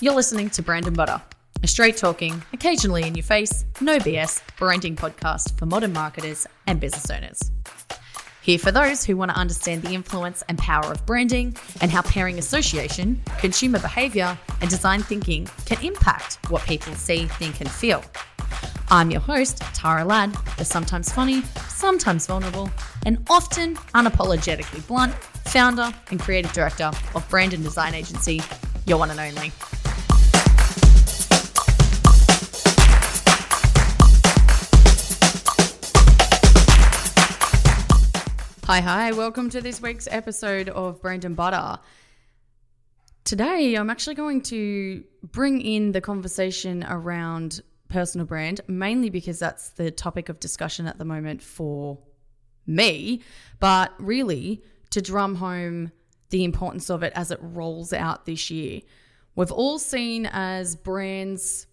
You're listening to Brand and Butter, a straight talking, occasionally in your face, no BS branding podcast for modern marketers and business owners. Here for those who want to understand the influence and power of branding and how pairing association, consumer behavior, and design thinking can impact what people see, think, and feel. I'm your host, Tara Ladd, the sometimes funny, sometimes vulnerable, and often unapologetically blunt founder and creative director of brand and design agency, Your One and Only. Hi, hi, welcome to this week's episode of Brand and Butter. Today, I'm actually going to bring in the conversation around personal brand, mainly because that's the topic of discussion at the moment for me, but really to drum home the importance of it as it rolls out this year. We've all seen as brands,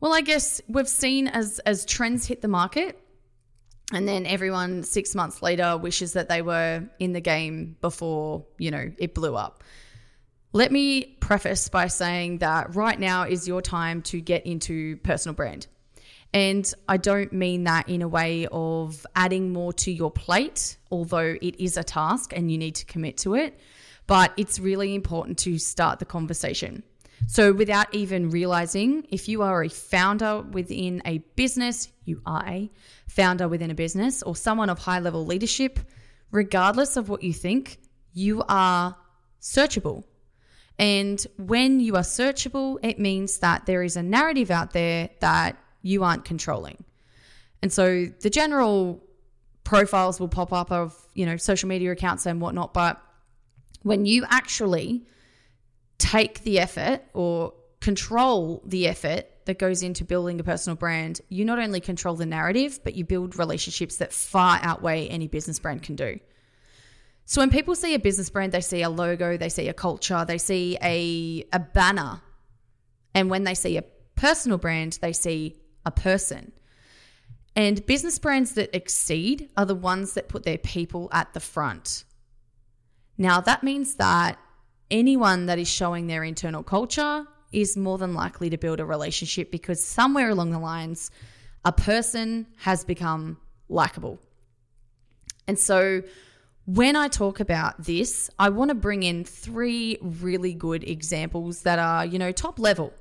well, I guess we've seen as as trends hit the market, and then everyone six months later wishes that they were in the game before you know it blew up. Let me preface by saying that right now is your time to get into personal brand. And I don't mean that in a way of adding more to your plate, although it is a task and you need to commit to it. But it's really important to start the conversation. So, without even realizing, if you are a founder within a business, you are a founder within a business or someone of high level leadership, regardless of what you think, you are searchable and when you are searchable, it means that there is a narrative out there that you aren't controlling. And so the general profiles will pop up of, you know, social media accounts and whatnot. But when you actually take the effort or control the effort that goes into building a personal brand, you not only control the narrative, but you build relationships that far outweigh any business brand can do. So when people see a business brand, they see a logo, they see a culture, they see a, a banner. And when they see a personal brand, they see a person. And business brands that exceed are the ones that put their people at the front. Now, that means that anyone that is showing their internal culture is more than likely to build a relationship because somewhere along the lines, a person has become likable. And so, when I talk about this, I want to bring in three really good examples that are, you know, top level.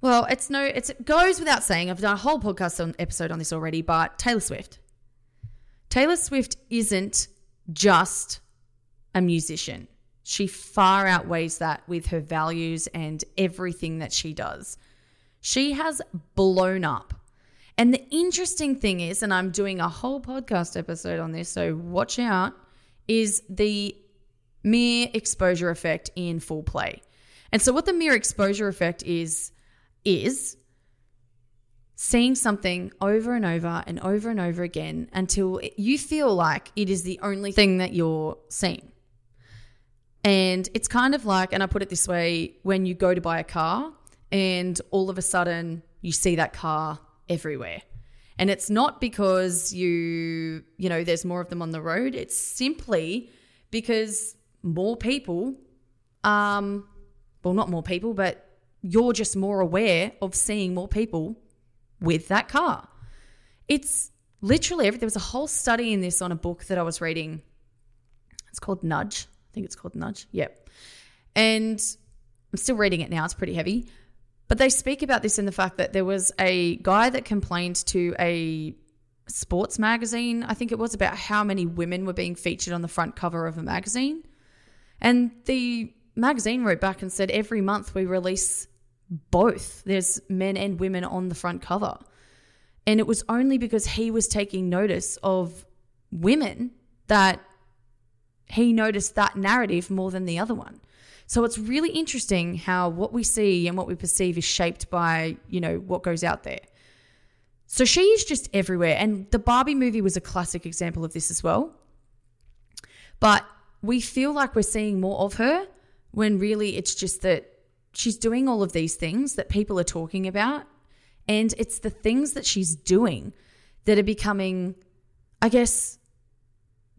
Well, it's no, it's, it goes without saying. I've done a whole podcast on, episode on this already, but Taylor Swift. Taylor Swift isn't just a musician. She far outweighs that with her values and everything that she does. She has blown up and the interesting thing is, and I'm doing a whole podcast episode on this, so watch out, is the mere exposure effect in full play. And so what the mere exposure effect is is seeing something over and over and over and over again until you feel like it is the only thing that you're seeing. And it's kind of like, and I put it this way when you go to buy a car and all of a sudden you see that car everywhere. And it's not because you, you know, there's more of them on the road. It's simply because more people, um, well, not more people, but you're just more aware of seeing more people with that car. It's literally every, there was a whole study in this on a book that I was reading. It's called Nudge. I think it's called Nudge. Yep. And I'm still reading it now. It's pretty heavy. But they speak about this in the fact that there was a guy that complained to a sports magazine, I think it was, about how many women were being featured on the front cover of a magazine. And the magazine wrote back and said, every month we release both. There's men and women on the front cover. And it was only because he was taking notice of women that he noticed that narrative more than the other one. So it's really interesting how what we see and what we perceive is shaped by, you know, what goes out there. So she is just everywhere. And the Barbie movie was a classic example of this as well. But we feel like we're seeing more of her when really it's just that she's doing all of these things that people are talking about. And it's the things that she's doing that are becoming, I guess,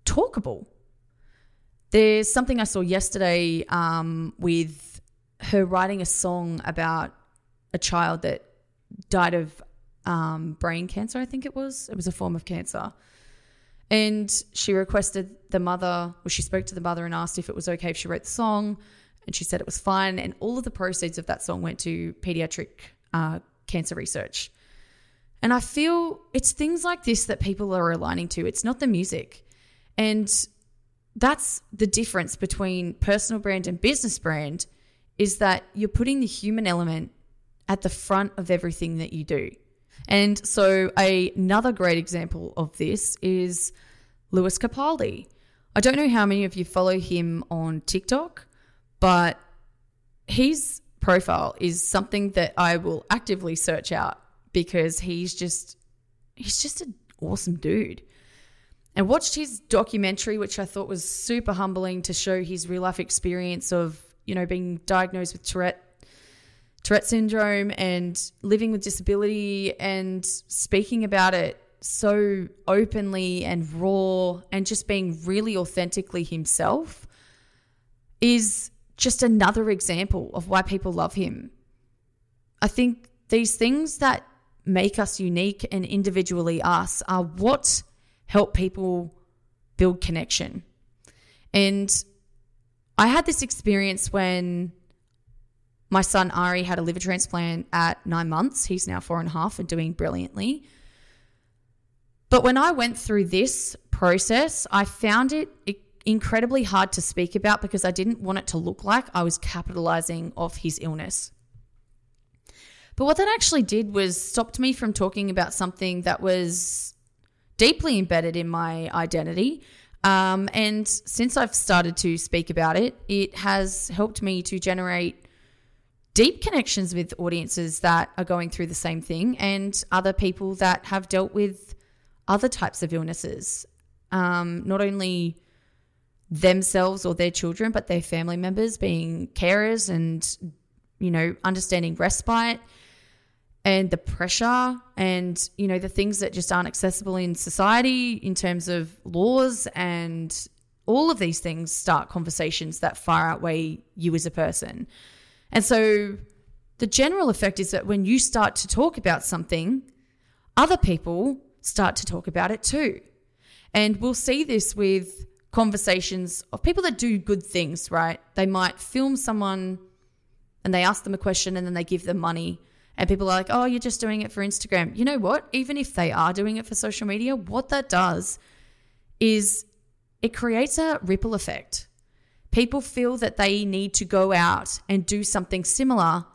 talkable. There's something I saw yesterday um, with her writing a song about a child that died of um, brain cancer, I think it was. It was a form of cancer. And she requested the mother, well, she spoke to the mother and asked if it was okay if she wrote the song. And she said it was fine. And all of the proceeds of that song went to pediatric uh, cancer research. And I feel it's things like this that people are aligning to. It's not the music. And that's the difference between personal brand and business brand is that you're putting the human element at the front of everything that you do. And so a, another great example of this is Lewis Capaldi. I don't know how many of you follow him on TikTok, but his profile is something that I will actively search out because he's just he's just an awesome dude. And watched his documentary, which I thought was super humbling to show his real life experience of, you know, being diagnosed with Tourette Tourette syndrome and living with disability and speaking about it so openly and raw and just being really authentically himself is just another example of why people love him. I think these things that make us unique and individually us are what help people build connection. And I had this experience when my son Ari had a liver transplant at nine months. He's now four and a half and doing brilliantly. But when I went through this process, I found it incredibly hard to speak about because I didn't want it to look like I was capitalizing off his illness. But what that actually did was stopped me from talking about something that was deeply embedded in my identity. Um, and since I've started to speak about it, it has helped me to generate deep connections with audiences that are going through the same thing and other people that have dealt with other types of illnesses. Um, not only themselves or their children, but their family members being carers and, you know, understanding respite and the pressure and, you know, the things that just aren't accessible in society in terms of laws and all of these things start conversations that far outweigh you as a person. And so the general effect is that when you start to talk about something, other people start to talk about it too. And we'll see this with conversations of people that do good things, right? They might film someone and they ask them a question and then they give them money. And people are like, oh, you're just doing it for Instagram. You know what? Even if they are doing it for social media, what that does is it creates a ripple effect people feel that they need to go out and do something similar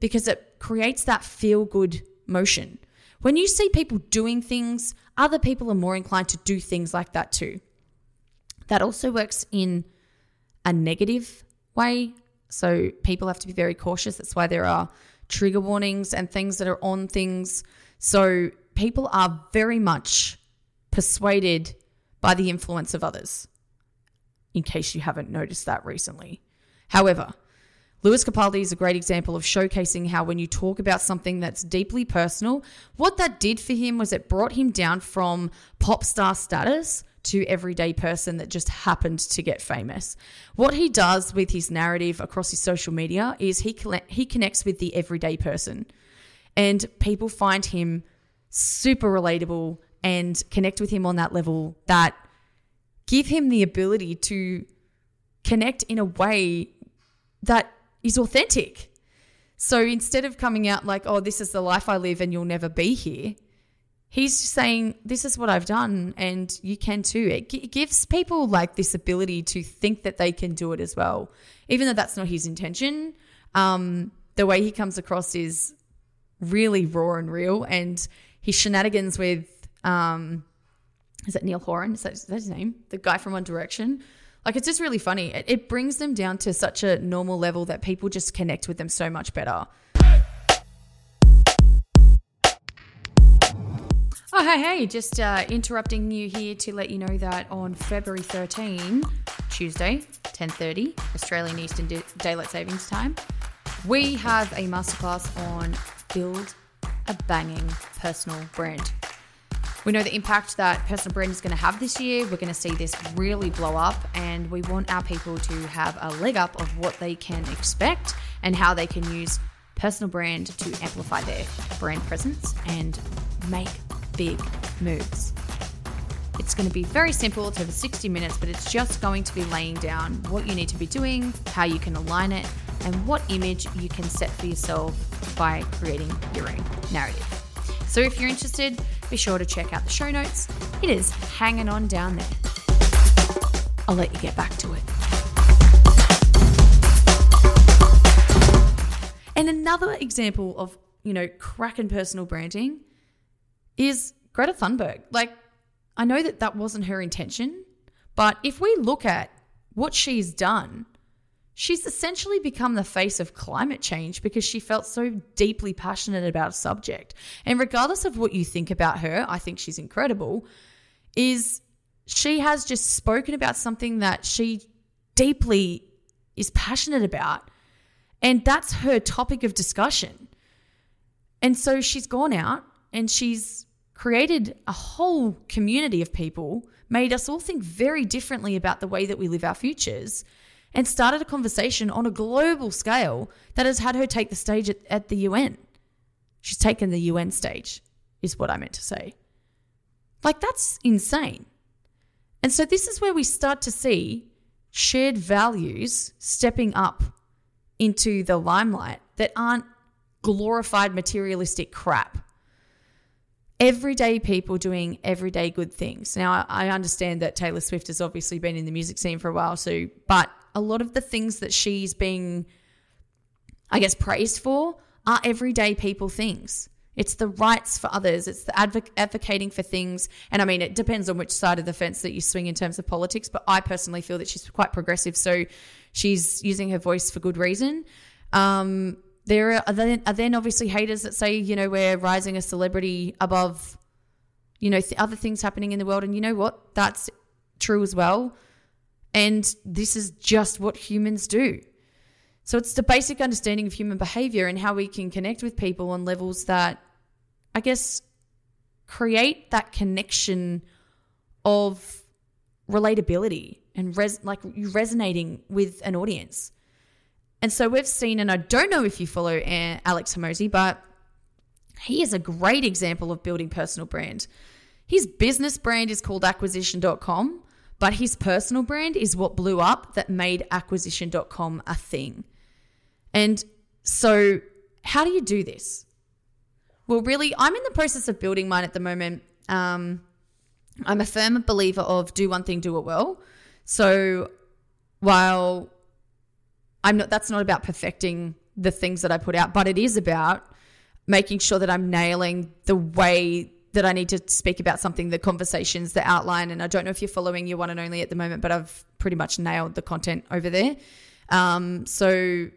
because it creates that feel good motion. When you see people doing things, other people are more inclined to do things like that too. That also works in a negative way. So people have to be very cautious. That's why there are trigger warnings and things that are on things. So people are very much persuaded by the influence of others in case you haven't noticed that recently. However, Lewis Capaldi is a great example of showcasing how when you talk about something that's deeply personal, what that did for him was it brought him down from pop star status to everyday person that just happened to get famous. What he does with his narrative across his social media is he he connects with the everyday person. And people find him super relatable and connect with him on that level that give him the ability to connect in a way that is authentic. So instead of coming out like, oh, this is the life I live and you'll never be here, he's saying, this is what I've done and you can too. It, g- gives people like this ability to think that they can do it as well, even though that's not his intention. Um, the way he comes across is really raw and real, and his shenanigans with um, is that Niall Horan? Is that, is that his name? The guy from One Direction. Like it's just really funny. It, it brings them down to such a normal level that people just connect with them so much better. Oh, hey, hey, just uh, interrupting you here to let you know that on February 13, Tuesday, 10.30, Australian Eastern Daylight Savings Time, we have a masterclass on build a banging personal brand. We know the impact that personal brand is going to have this year. We're going to see this really blow up, and we want our people to have a leg up of what they can expect and how they can use personal brand to amplify their brand presence and make big moves. It's going to be very simple. It's over 60 minutes, but it's just going to be laying down what you need to be doing, how you can align it, and what image you can set for yourself by creating your own narrative. So if you're interested, be sure to check out the show notes. It is hanging on down there. I'll let you get back to it. And another example of, you know, cracking personal branding is Greta Thunberg. Like, I know that that wasn't her intention, but if we look at what she's done, she's essentially become the face of climate change because she felt so deeply passionate about a subject. And regardless of what you think about her, I think she's incredible, is she has just spoken about something that she deeply is passionate about and that's her topic of discussion. And so she's gone out and she's created a whole community of people, made us all think very differently about the way that we live our futures, and started a conversation on a global scale that has had her take the stage at, at the UN. She's taken the UN stage, is what I meant to say. Like, that's insane. And so, this is where we start to see shared values stepping up into the limelight that aren't glorified materialistic crap. Everyday people doing everyday good things. Now, I understand that Taylor Swift has obviously been in the music scene for a while, so, but a lot of the things that she's being, I guess, praised for are everyday people things. It's the rights for others. It's the advoc- advocating for things. And I mean, it depends on which side of the fence that you swing in terms of politics. But I personally feel that she's quite progressive. So she's using her voice for good reason. Um, there are then, are then obviously haters that say, you know, we're rising a celebrity above, you know, th- other things happening in the world. And you know what? That's true as well. And this is just what humans do. So it's the basic understanding of human behavior and how we can connect with people on levels that, I guess, create that connection of relatability and res- like resonating with an audience. And so we've seen, and I don't know if you follow Alex Hormozi, but he is a great example of building personal brand. His business brand is called acquisition.com, but his personal brand is what blew up that made acquisition.com a thing. And so, how do you do this? Well, really, I'm in the process of building mine at the moment. Um, I'm a firm believer of do one thing, do it well. So, while I'm not, that's not about perfecting the things that I put out, but it is about making sure that I'm nailing the way that I need to speak about something, the conversations, the outline. And I don't know if you're following your one and only at the moment, but I've pretty much nailed the content over there. Um, so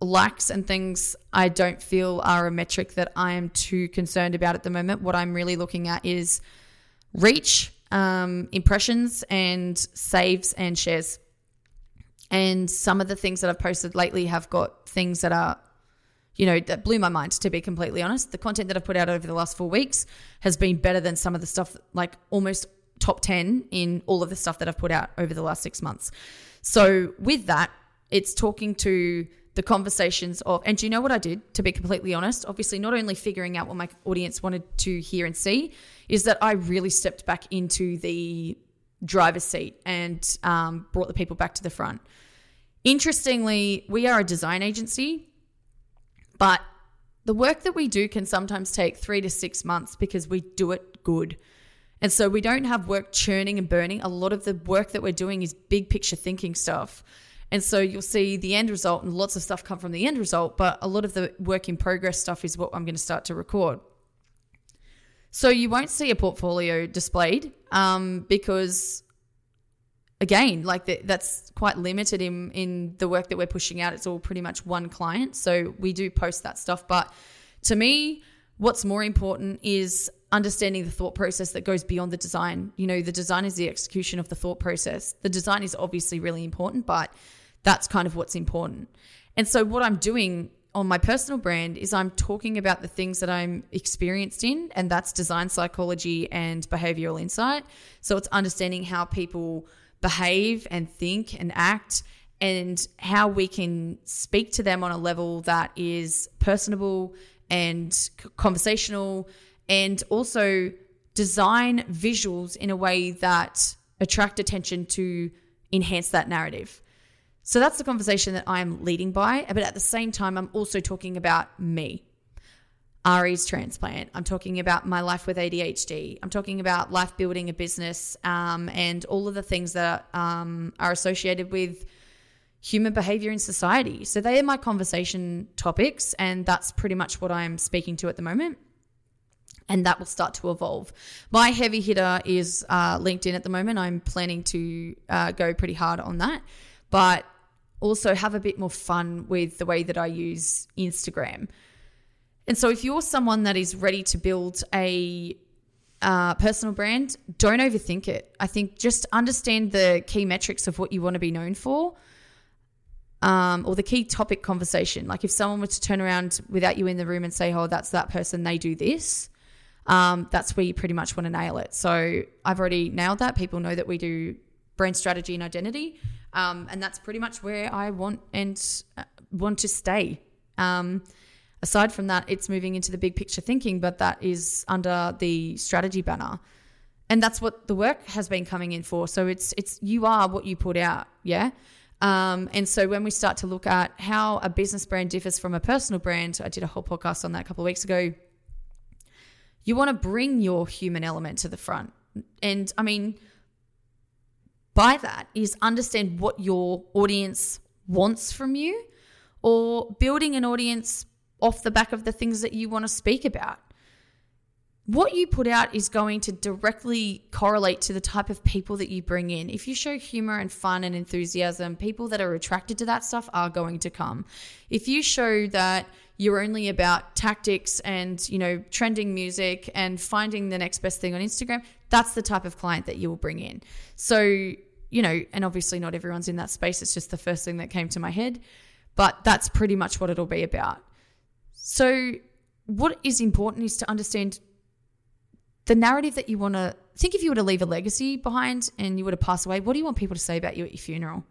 likes and things I don't feel are a metric that I am too concerned about at the moment. What I'm really looking at is reach, um, impressions, and saves and shares. And some of the things that I've posted lately have got things that are, you know, that blew my mind, to be completely honest. The content that I've put out over the last four weeks has been better than some of the stuff, like almost top 10 in all of the stuff that I've put out over the last six months. So, with that, it's talking to the conversations of, and do you know what I did, to be completely honest? Obviously, not only figuring out what my audience wanted to hear and see, is that I really stepped back into the driver's seat and um, brought the people back to the front. Interestingly, we are a design agency, but the work that we do can sometimes take three to six months because we do it good. And so we don't have work churning and burning. A lot of the work that we're doing is big picture thinking stuff. And so you'll see the end result and lots of stuff come from the end result, but a lot of the work in progress stuff is what I'm going to start to record. So you won't see a portfolio displayed um, because, again, like the, that's quite limited in in the work that we're pushing out. It's all pretty much one client, so we do post that stuff. But to me, what's more important is understanding the thought process that goes beyond the design. You know, the design is the execution of the thought process. The design is obviously really important, but that's kind of what's important. And so, what I'm doing on my personal brand is I'm talking about the things that I'm experienced in, and that's design psychology and behavioral insight. So it's understanding how people behave and think and act and how we can speak to them on a level that is personable and conversational and also design visuals in a way that attract attention to enhance that narrative. So that's the conversation that I'm leading by. But at the same time, I'm also talking about me. Ari's transplant. I'm talking about my life with ADHD. I'm talking about life building a business um, and all of the things that um, are associated with human behavior in society. So they are my conversation topics, and that's pretty much what I'm speaking to at the moment. And that will start to evolve. My heavy hitter is uh, LinkedIn at the moment. I'm planning to uh, go pretty hard on that, but also have a bit more fun with the way that I use Instagram. And so, if you're someone that is ready to build a uh, personal brand, don't overthink it. I think just understand the key metrics of what you want to be known for. Um, or the key topic conversation. Like if someone were to turn around without you in the room and say, "Oh, that's that person. They do this," um, that's where you pretty much want to nail it. So I've already nailed that. People know that we do brand strategy and identity, um, and that's pretty much where I want and uh, want to stay. Um, aside from that, it's moving into the big picture thinking, but that is under the strategy banner. And that's what the work has been coming in for. So it's it's you are what you put out, yeah. Um, and so when we start to look at how a business brand differs from a personal brand, I did a whole podcast on that a couple of weeks ago. You want to bring your human element to the front. And I mean, by that is understand what your audience wants from you or building an audience off the back of the things that you want to speak about. What you put out is going to directly correlate to the type of people that you bring in. If you show humor and fun and enthusiasm, people that are attracted to that stuff are going to come. If you show that you're only about tactics and, you know, trending music and finding the next best thing on Instagram, that's the type of client that you will bring in. So you know, and obviously not everyone's in that space. It's just the first thing that came to my head. But that's pretty much what it'll be about. So, what is important is to understand the narrative that you want to think if you were to leave a legacy behind and you were to pass away, what do you want people to say about you at your funeral?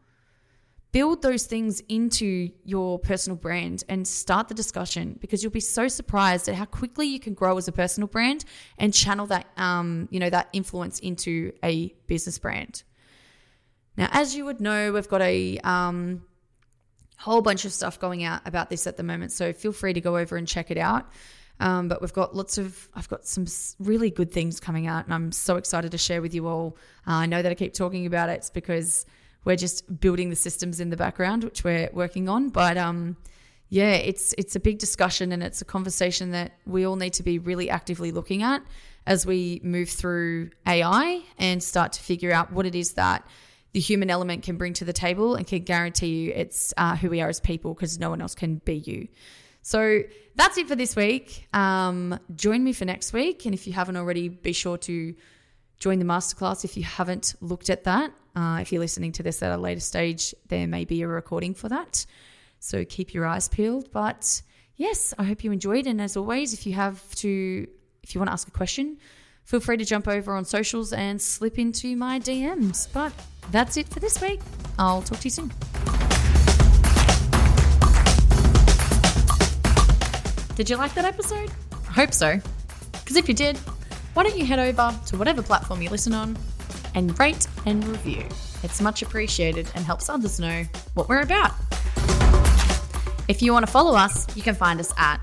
Build those things into your personal brand and start the discussion because you'll be so surprised at how quickly you can grow as a personal brand and channel that, um, you know, that influence into a business brand. Now, as you would know, we've got a um, whole bunch of stuff going out about this at the moment, so feel free to go over and check it out. Um, but we've got lots of, I've got some really good things coming out, and I'm so excited to share with you all. Uh, I know that I keep talking about it, because we're just building the systems in the background, which we're working on. But um, yeah, it's it's a big discussion, and it's a conversation that we all need to be really actively looking at as we move through AI and start to figure out what it is that the human element can bring to the table and can guarantee you it's uh, who we are as people because no one else can be you. So that's it for this week. Um, join me for next week. And if you haven't already, be sure to join the masterclass if you haven't looked at that. Uh, if you're listening to this at a later stage, there may be a recording for that. So keep your eyes peeled. But yes, I hope you enjoyed. And as always, if you have to, if you want to ask a question, feel free to jump over on socials and slip into my DMs. But that's it for this week. I'll talk to you soon. Did you like that episode? I hope so. Because if you did, why don't you head over to whatever platform you listen on and rate and review? It's much appreciated and helps others know what we're about. If you want to follow us, you can find us at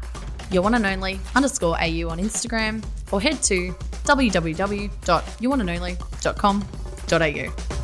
your one and only underscore AU on Instagram or head to www.youroneandonly.com.au.